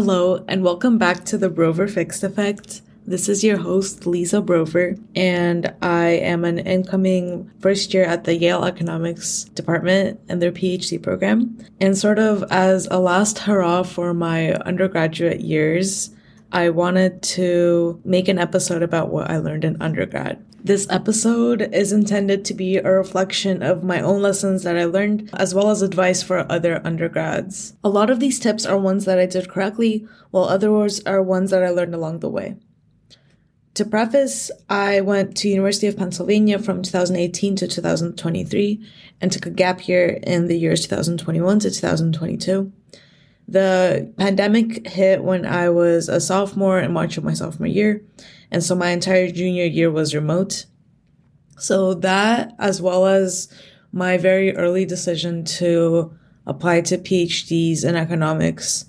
Hello, and welcome back to the Brover Fixed Effect. This is your host, Lisa Brover, and I am an incoming first year at the Yale Economics Department and their PhD program. And sort of as a last hurrah for my undergraduate years, I wanted to make an episode about what I learned in undergrad. This episode is intended to be a reflection of my own lessons that I learned, as well as advice for other undergrads. A lot of these tips are ones that I did correctly, while others are ones that I learned along the way. To preface, I went to University of Pennsylvania from 2018 to 2023 and took a gap year in the years 2021 to 2022. The pandemic hit when I was a sophomore in March of my sophomore year, and so my entire junior year was remote. So that, as well as my very early decision to apply to PhDs in economics,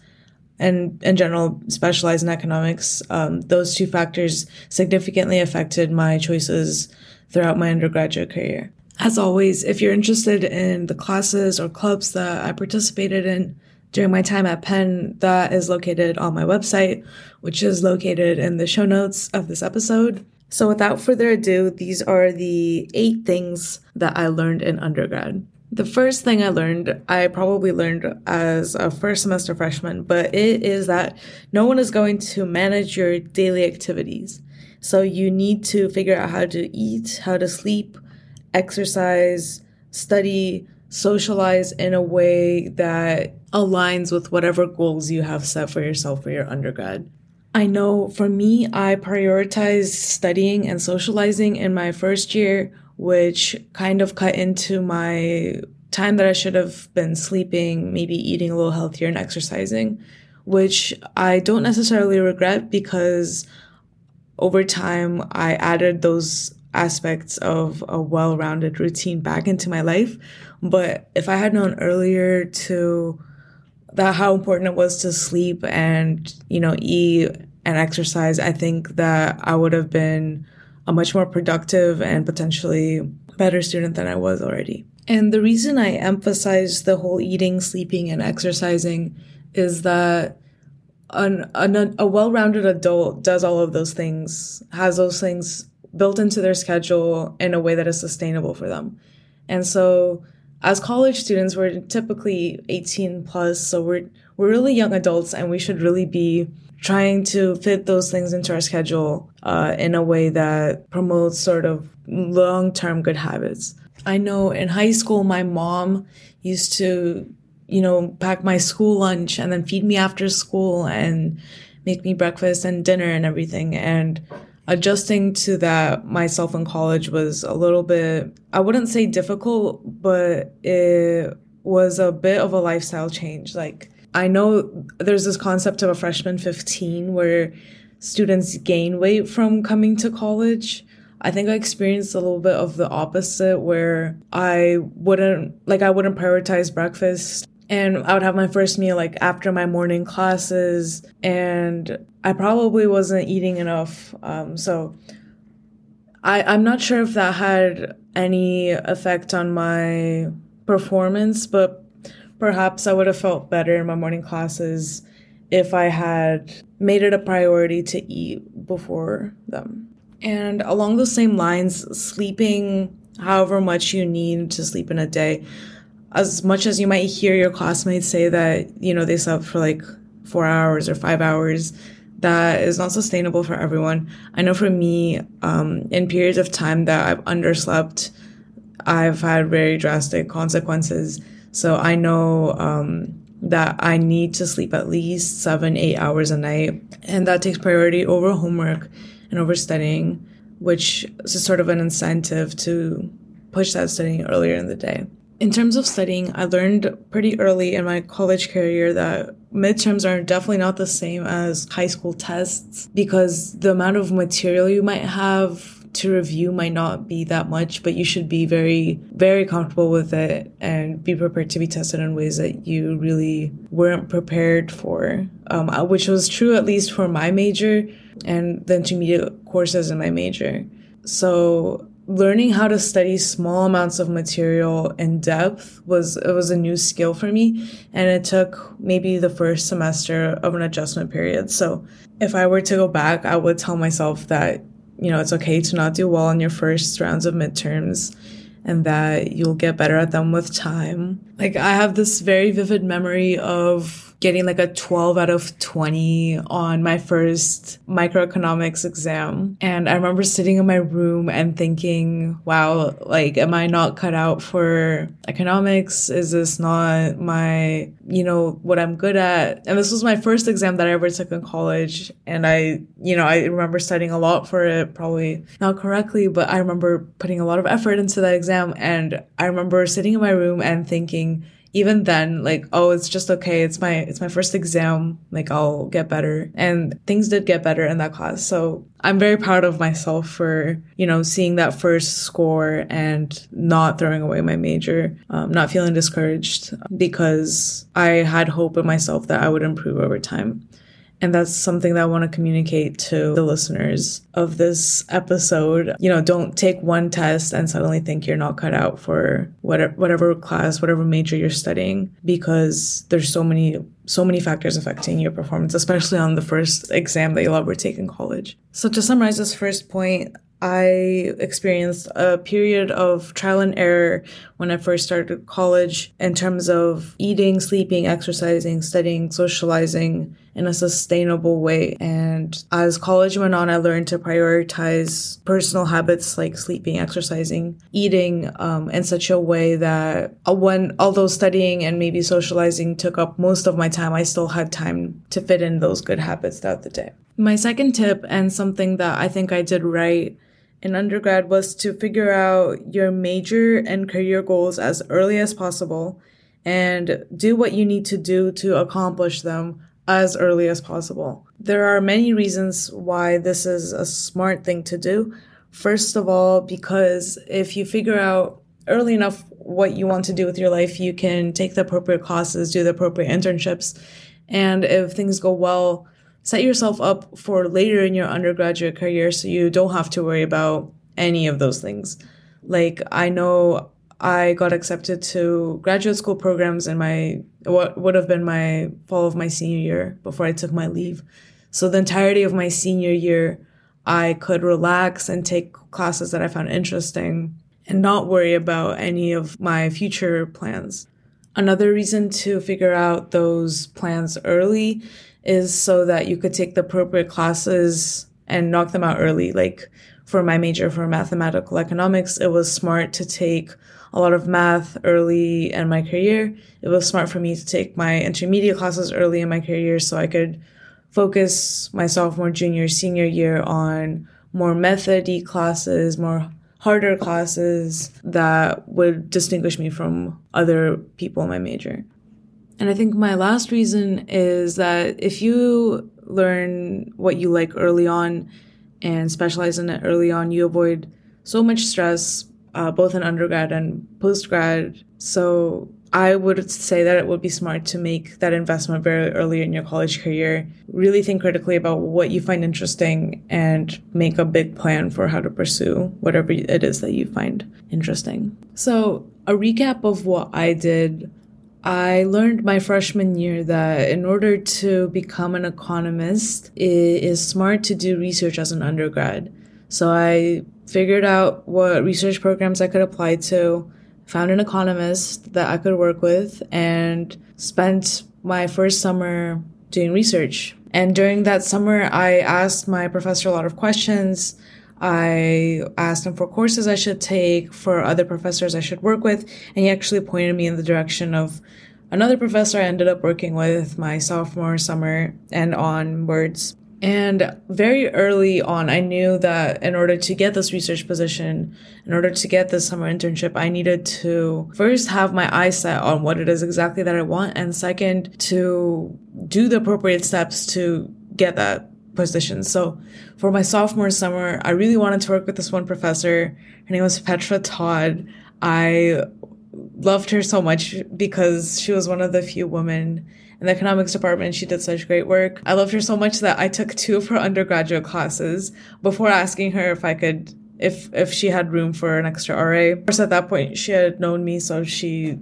and in general specialize in economics, um, those two factors significantly affected my choices throughout my undergraduate career. As always, if you're interested in the classes or clubs that I participated in during my time at Penn, that is located on my website, which is located in the show notes of this episode. So without further ado, these are the eight things that I learned in undergrad. The first thing I learned, I probably learned as a first semester freshman, but it is that no one is going to manage your daily activities. So you need to figure out how to eat, how to sleep, exercise, study, socialize in a way that aligns with whatever goals you have set for yourself for your undergrad. I know for me, I prioritized studying and socializing in my first year which kind of cut into my time that I should have been sleeping, maybe eating a little healthier and exercising, which I don't necessarily regret because over time I added those aspects of a well rounded routine back into my life. But if I had known earlier to that how important it was to sleep and, you know, eat and exercise, I think that I would have been a much more productive and potentially better student than I was already. And the reason I emphasize the whole eating, sleeping, and exercising is that an, an, a well rounded adult does all of those things, has those things built into their schedule in a way that is sustainable for them. And so, as college students, we're typically 18 plus, so we're, we're really young adults and we should really be trying to fit those things into our schedule uh, in a way that promotes sort of long term good habits. I know in high school, my mom used to, you know, pack my school lunch and then feed me after school and make me breakfast and dinner and everything. And adjusting to that myself in college was a little bit, I wouldn't say difficult, but it was a bit of a lifestyle change. Like, I know there's this concept of a freshman 15 where students gain weight from coming to college. I think I experienced a little bit of the opposite where I wouldn't like I wouldn't prioritize breakfast and I would have my first meal like after my morning classes and I probably wasn't eating enough. Um, so I, I'm not sure if that had any effect on my performance, but perhaps I would have felt better in my morning classes if I had made it a priority to eat before them. And along those same lines, sleeping however much you need to sleep in a day, as much as you might hear your classmates say that, you know, they slept for like four hours or five hours, that is not sustainable for everyone. I know for me, um, in periods of time that I've underslept, I've had very drastic consequences so I know um, that I need to sleep at least seven, eight hours a night. And that takes priority over homework and over studying, which is sort of an incentive to push that studying earlier in the day. In terms of studying, I learned pretty early in my college career that midterms are definitely not the same as high school tests because the amount of material you might have to review might not be that much, but you should be very, very comfortable with it and be prepared to be tested in ways that you really weren't prepared for, um, uh, which was true at least for my major and the intermediate courses in my major. So learning how to study small amounts of material in depth was it was a new skill for me and it took maybe the first semester of an adjustment period. So if i were to go back i would tell myself that you know it's okay to not do well on your first rounds of midterms and that you'll get better at them with time. Like i have this very vivid memory of getting like a 12 out of 20 on my first microeconomics exam. And I remember sitting in my room and thinking, wow, like, am I not cut out for economics? Is this not my, you know, what I'm good at? And this was my first exam that I ever took in college. And I, you know, I remember studying a lot for it, probably not correctly, but I remember putting a lot of effort into that exam. And I remember sitting in my room and thinking, even then like oh it's just okay. It's my it's my first exam. Like i'll get better. And things did get better in that class. So i'm very proud of myself for you know seeing that first score and not throwing away my major um, not feeling discouraged because i had hope in myself that i would improve over time and that's something that I want to communicate to the listeners of this episode. You know, don't take one test and suddenly think you're not cut out for whatever, class, whatever major you're studying, because there's so many, so many factors affecting your performance, especially on the first exam that you'll ever take in college. So to summarize this first point, I experienced a period of trial and error when I first started college in terms of eating, sleeping, exercising, studying, socializing in a sustainable way. And as college went on, I learned to prioritize personal habits like sleeping, exercising, eating um, in such a way that when, although studying and maybe socializing took up most of my time, I still had time to fit in those good habits throughout the day. My second tip, and something that I think I did right in undergrad was to figure out your major and career goals as early as possible and do what you need to do to accomplish them as early as possible. There are many reasons why this is a smart thing to do. First of all, because if you figure out early enough what you want to do with your life, you can take the appropriate classes, do the appropriate internships, and if things go well, set yourself up for later in your undergraduate career so you don't have to worry about any of those things. Like, I know I got accepted to graduate school programs in my, what would have been my fall of my senior year before I took my leave. So, the entirety of my senior year, I could relax and take classes that I found interesting and not worry about any of my future plans. Another reason to figure out those plans early is so that you could take the appropriate classes and knock them out early. Like for my major for mathematical economics, it was smart to take a lot of math early in my career. It was smart for me to take my intermediate classes early in my career so I could focus my sophomore, junior, senior year on more methody classes, more harder classes that would distinguish me from other people in my major. And I think my last reason is that if you learn what you like early on and specialize in it early on, you avoid so much stress, uh, both in undergrad and postgrad. So I would say that it would be smart to make that investment very early in your college career. Really think critically about what you find interesting and make a big plan for how to pursue whatever it is that you find interesting. So, a recap of what I did I learned my freshman year that in order to become an economist, it is smart to do research as an undergrad. So I figured out what research programs I could apply to, found an economist that I could work with, and spent my first summer doing research. And during that summer, I asked my professor a lot of questions. I asked him for courses I should take, for other professors I should work with, and he actually pointed me in the direction of another professor I ended up working with my sophomore summer and onwards. And very early on, I knew that in order to get this research position, in order to get this summer internship, I needed to first have my eyes set on what it is exactly that I want, and second, to do the appropriate steps to get that position. So for my sophomore summer, I really wanted to work with this one professor. Her name was Petra Todd. I loved her so much because she was one of the few women in the economics department. She did such great work. I loved her so much that I took two of her undergraduate classes before asking her if I could if if she had room for an extra RA. Of course, at that point, she had known me, so she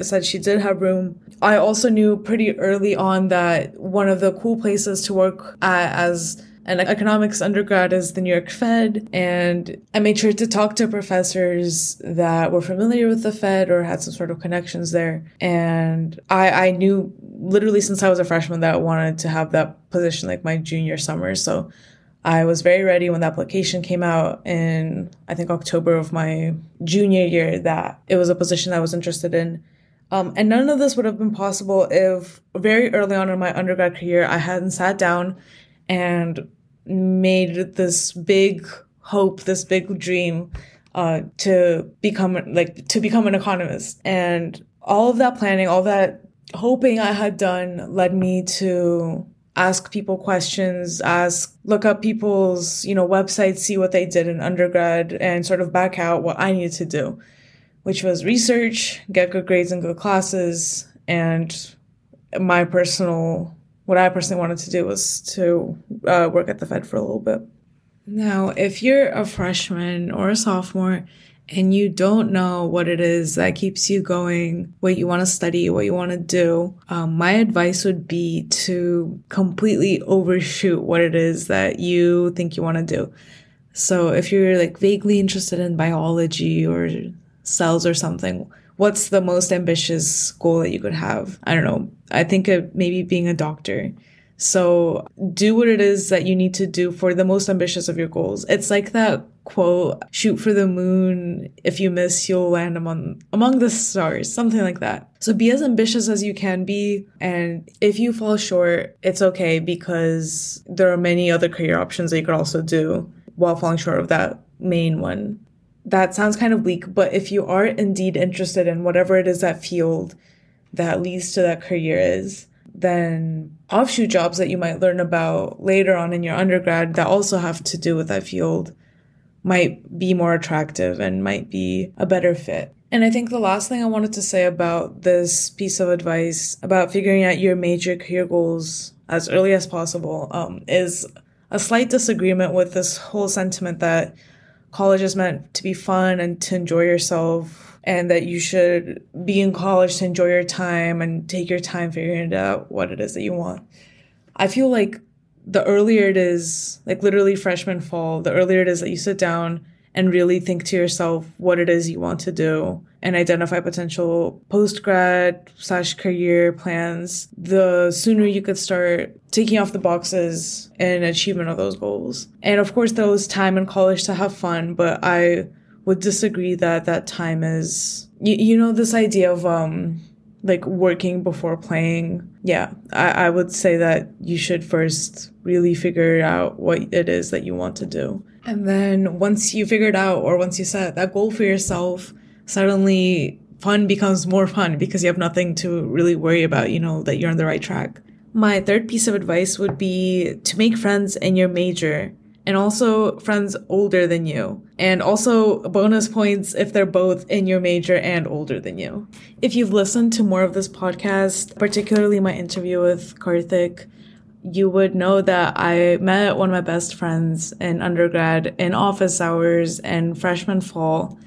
said she did have room. I also knew pretty early on that one of the cool places to work as an economics undergrad is the New York Fed. And I made sure to talk to professors that were familiar with the Fed or had some sort of connections there. And I, I knew literally since I was a freshman that I wanted to have that position like my junior summer. So I was very ready when the application came out in, I think, October of my junior year that it was a position I was interested in. Um, and none of this would have been possible if very early on in my undergrad career I hadn't sat down and made this big hope, this big dream uh, to become like to become an economist. And all of that planning, all that hoping I had done led me to ask people questions, ask, look up people's, you know, websites, see what they did in undergrad and sort of back out what I needed to do, which was research, get good grades and good classes. And my personal, what I personally wanted to do was to uh, work at the Fed for a little bit. Now, if you're a freshman or a sophomore and you don't know what it is that keeps you going, what you want to study, what you want to do, um, my advice would be to completely overshoot what it is that you think you want to do. So if you're like vaguely interested in biology or cells or something, what's the most ambitious goal that you could have? I don't know. I think maybe being a doctor. So do what it is that you need to do for the most ambitious of your goals. It's like that quote, shoot for the moon. If you miss, you'll land among, among the stars, something like that. So be as ambitious as you can be. And if you fall short, it's okay because there are many other career options that you could also do while falling short of that main one. That sounds kind of weak, but if you are indeed interested in whatever it is that field that leads to that career is, then offshoot jobs that you might learn about later on in your undergrad that also have to do with that field might be more attractive and might be a better fit. And I think the last thing I wanted to say about this piece of advice about figuring out your major career goals as early as possible um, is a slight disagreement with this whole sentiment that college is meant to be fun and to enjoy yourself and that you should be in college to enjoy your time and take your time figuring out what it is that you want. I feel like the earlier it is, like literally freshman fall, the earlier it is that you sit down and really think to yourself what it is you want to do and identify potential post grad slash career plans, the sooner you could start taking off the boxes and achievement of those goals. And of course, there was time in college to have fun, but I would disagree that that time is, you, you know, this idea of, um, like working before playing. Yeah, I, I would say that you should first really figure out what it is that you want to do. And then once you figure it out or once you set that goal for yourself, suddenly fun becomes more fun because you have nothing to really worry about, you know, that you're on the right track. My third piece of advice would be to make friends in your major and also friends older than you. And also bonus points if they're both in your major and older than you. If you've listened to more of this podcast, particularly my interview with Karthik, you would know that I met one of my best friends in undergrad in office hours and freshman fall.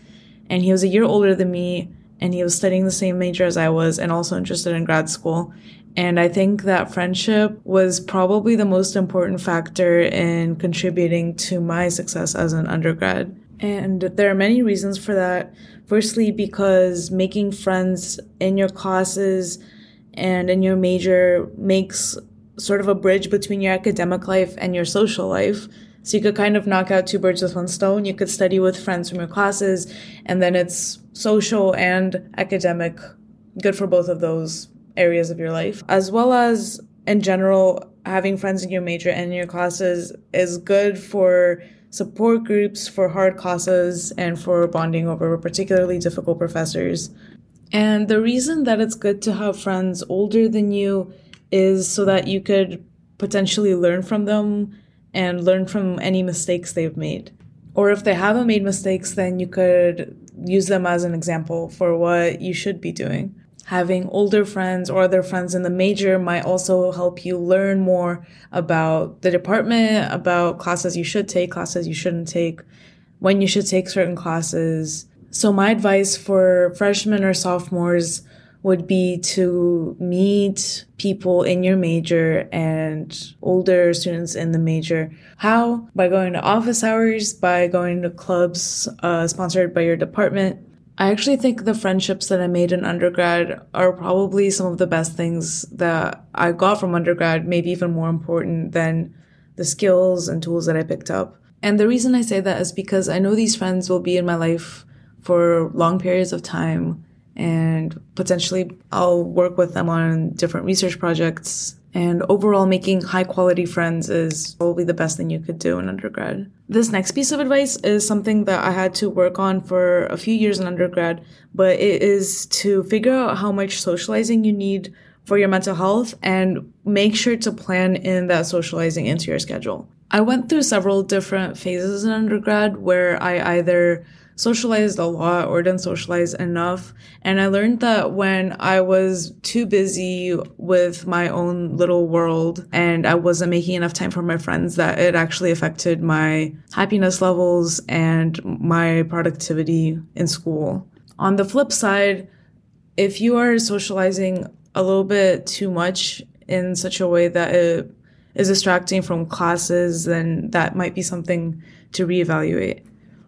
And he was a year older than me and he was studying the same major as I was and also interested in grad school. And I think that friendship was probably the most important factor in contributing to my success as an undergrad. And there are many reasons for that. Firstly, because making friends in your classes and in your major makes sort of a bridge between your academic life and your social life. So you could kind of knock out two birds with one stone. You could study with friends from your classes, and then it's social and academic, good for both of those areas of your life, as well as in general, having friends in your major and in your classes is good for support groups, for hard classes, and for bonding over particularly difficult professors. And the reason that it's good to have friends older than you is so that you could potentially learn from them and learn from any mistakes they've made. Or if they haven't made mistakes, then you could use them as an example for what you should be doing having older friends or other friends in the major might also help you learn more about the department, about classes you should take, classes you shouldn't take, when you should take certain classes. So my advice for freshmen or sophomores would be to meet people in your major and older students in the major. How? By going to office hours, by going to clubs uh, sponsored by your department. I actually think the friendships that I made in undergrad are probably some of the best things that I got from undergrad, maybe even more important than the skills and tools that I picked up. And the reason I say that is because I know these friends will be in my life for long periods of time and potentially I'll work with them on different research projects. And overall, making high quality friends is probably the best thing you could do in undergrad. This next piece of advice is something that I had to work on for a few years in undergrad, but it is to figure out how much socializing you need for your mental health and make sure to plan in that socializing into your schedule. I went through several different phases in undergrad where I either socialized a lot or didn't socialize enough. And I learned that when I was too busy with my own little world and I wasn't making enough time for my friends, that it actually affected my happiness levels and my productivity in school. On the flip side, if you are socializing a little bit too much in such a way that it is distracting from classes, then that might be something to reevaluate.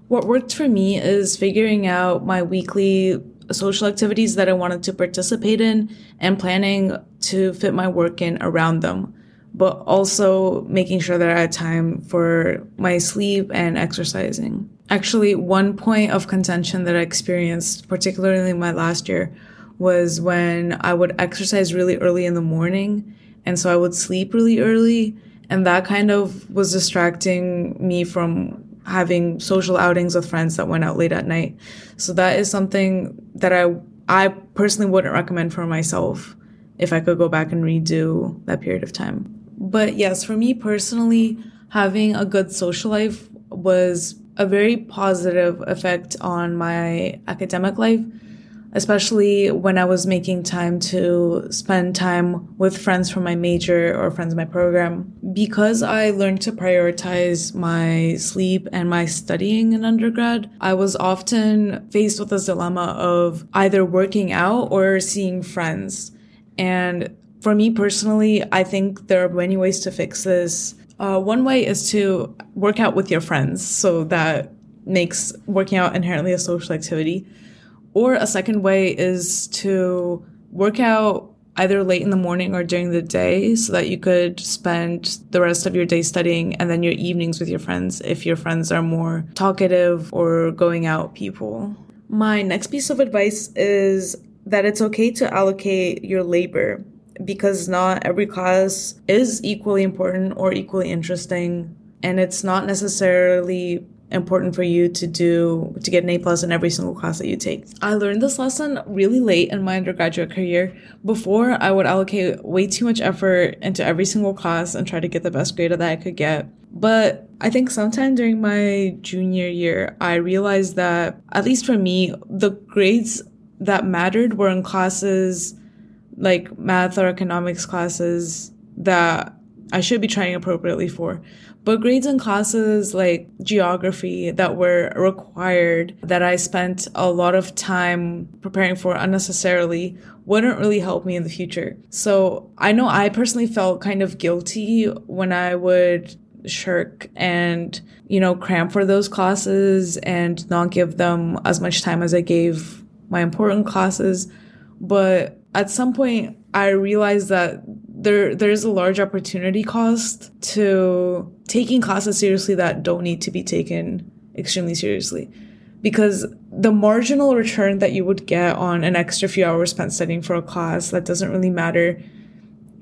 What worked for me is figuring out my weekly social activities that I wanted to participate in and planning to fit my work in around them, but also making sure that I had time for my sleep and exercising. Actually, one point of contention that I experienced, particularly my last year, was when I would exercise really early in the morning. And so I would sleep really early. And that kind of was distracting me from having social outings with friends that went out late at night. So that is something that I I personally wouldn't recommend for myself if I could go back and redo that period of time. But yes, for me personally, having a good social life was a very positive effect on my academic life especially when I was making time to spend time with friends from my major or friends in my program. Because I learned to prioritize my sleep and my studying in undergrad, I was often faced with this dilemma of either working out or seeing friends. And for me personally, I think there are many ways to fix this. Uh, one way is to work out with your friends. So that makes working out inherently a social activity. Or a second way is to work out either late in the morning or during the day so that you could spend the rest of your day studying and then your evenings with your friends if your friends are more talkative or going out people. My next piece of advice is that it's okay to allocate your labor because not every class is equally important or equally interesting and it's not necessarily important for you to do to get an A plus in every single class that you take. I learned this lesson really late in my undergraduate career. Before, I would allocate way too much effort into every single class and try to get the best grade that I could get. But I think sometime during my junior year, I realized that, at least for me, the grades that mattered were in classes like math or economics classes that I should be trying appropriately for. But grades in classes like geography that were required that I spent a lot of time preparing for unnecessarily wouldn't really help me in the future. So I know I personally felt kind of guilty when I would shirk and, you know, cram for those classes and not give them as much time as I gave my important classes. But at some point, I realized that there there's a large opportunity cost to taking classes seriously that don't need to be taken extremely seriously because the marginal return that you would get on an extra few hours spent studying for a class that doesn't really matter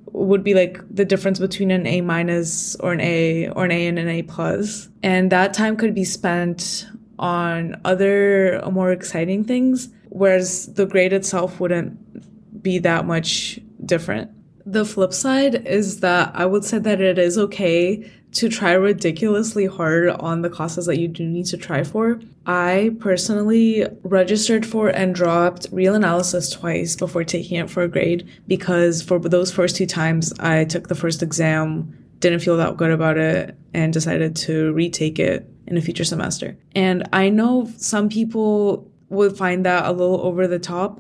would be like the difference between an A minus or an A or an A and an A plus. And that time could be spent on other more exciting things, whereas the grade itself wouldn't be that much different. The flip side is that I would say that it is okay to try ridiculously hard on the classes that you do need to try for. I personally registered for and dropped real analysis twice before taking it for a grade because for those first two times I took the first exam, didn't feel that good about it, and decided to retake it in a future semester. And I know some people would find that a little over the top,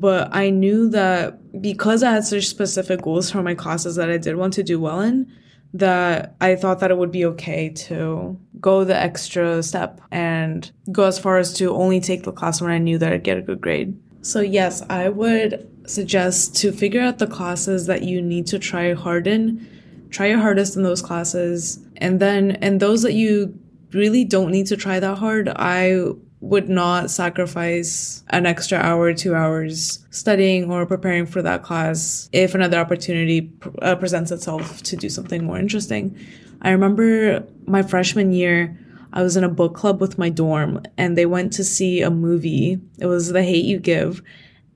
but I knew that because I had such specific goals for my classes that I did want to do well in, that I thought that it would be okay to go the extra step and go as far as to only take the class when I knew that I'd get a good grade. So, yes, I would suggest to figure out the classes that you need to try hard in. Try your hardest in those classes. And then, and those that you really don't need to try that hard, I would not sacrifice an extra hour, two hours studying or preparing for that class if another opportunity uh, presents itself to do something more interesting. I remember my freshman year, I was in a book club with my dorm and they went to see a movie. It was The Hate You Give.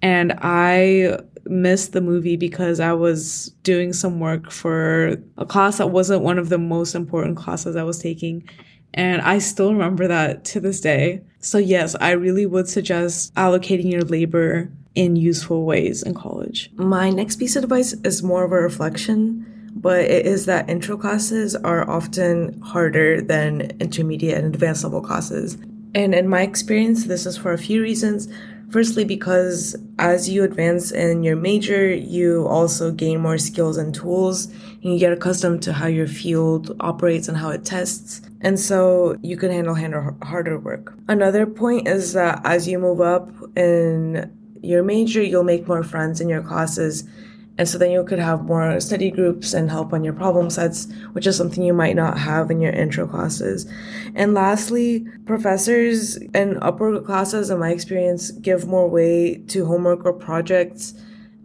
And I missed the movie because I was doing some work for a class that wasn't one of the most important classes I was taking. And I still remember that to this day. So, yes, I really would suggest allocating your labor in useful ways in college. My next piece of advice is more of a reflection, but it is that intro classes are often harder than intermediate and advanced level classes. And in my experience, this is for a few reasons. Firstly, because as you advance in your major, you also gain more skills and tools, and you get accustomed to how your field operates and how it tests. And so you can handle harder work. Another point is that as you move up in your major, you'll make more friends in your classes and so then you could have more study groups and help on your problem sets, which is something you might not have in your intro classes. And lastly, professors in upper classes, in my experience, give more weight to homework or projects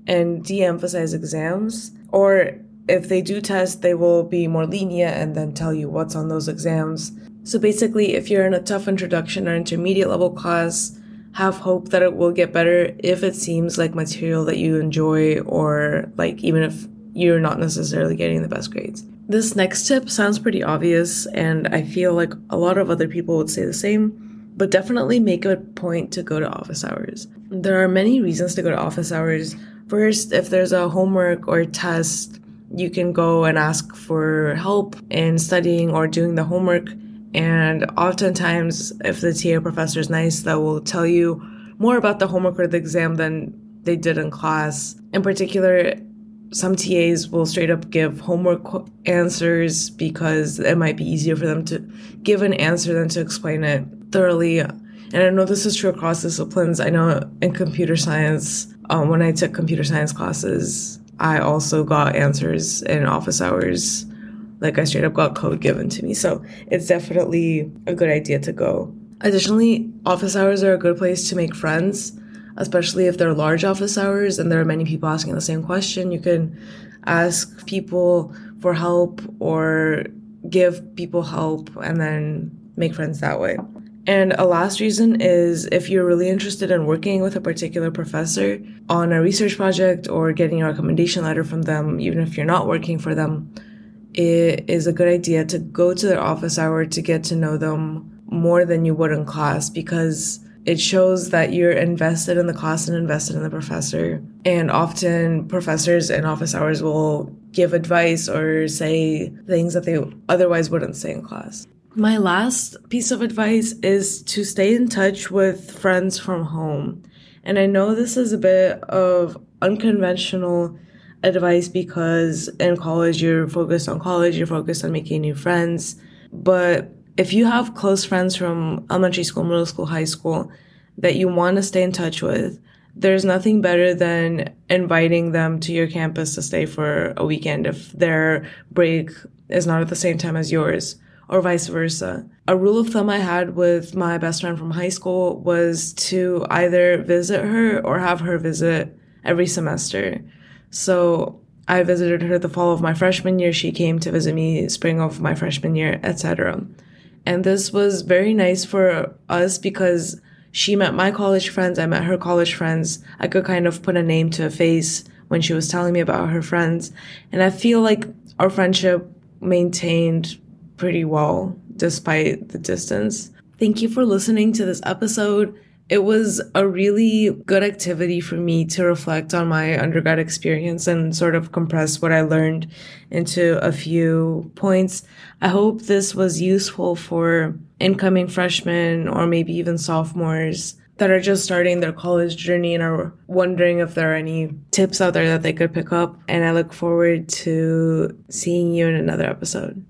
and de emphasize exams. Or if they do test, they will be more lenient and then tell you what's on those exams. So basically, if you're in a tough introduction or intermediate level class, have hope that it will get better if it seems like material that you enjoy or like even if you're not necessarily getting the best grades. This next tip sounds pretty obvious, and I feel like a lot of other people would say the same, but definitely make a point to go to office hours. There are many reasons to go to office hours. First, if there's a homework or test, you can go and ask for help in studying or doing the homework and oftentimes, if the TA professor is nice, that will tell you more about the homework or the exam than they did in class. In particular, some TAs will straight up give homework answers because it might be easier for them to give an answer than to explain it thoroughly. And I know this is true across disciplines. I know in computer science, um, when I took computer science classes, I also got answers in office hours like I straight up got code given to me. So it's definitely a good idea to go. Additionally, office hours are a good place to make friends, especially if they're large office hours and there are many people asking the same question. You can ask people for help or give people help and then make friends that way. And a last reason is if you're really interested in working with a particular professor on a research project or getting a recommendation letter from them, even if you're not working for them, it is a good idea to go to their office hour to get to know them more than you would in class because it shows that you're invested in the class and invested in the professor. And often professors in office hours will give advice or say things that they otherwise wouldn't say in class. My last piece of advice is to stay in touch with friends from home. And I know this is a bit of unconventional advice because in college you're focused on college, you're focused on making new friends. But if you have close friends from elementary school, middle school, high school that you want to stay in touch with, there's nothing better than inviting them to your campus to stay for a weekend if their break is not at the same time as yours or vice versa. A rule of thumb I had with my best friend from high school was to either visit her or have her visit every semester. So I visited her the fall of my freshman year. She came to visit me spring of my freshman year, etc. And this was very nice for us because she met my college friends. I met her college friends. I could kind of put a name to a face when she was telling me about her friends. And I feel like our friendship maintained pretty well despite the distance. Thank you for listening to this episode it was a really good activity for me to reflect on my undergrad experience and sort of compress what I learned into a few points. I hope this was useful for incoming freshmen or maybe even sophomores that are just starting their college journey and are wondering if there are any tips out there that they could pick up. And I look forward to seeing you in another episode.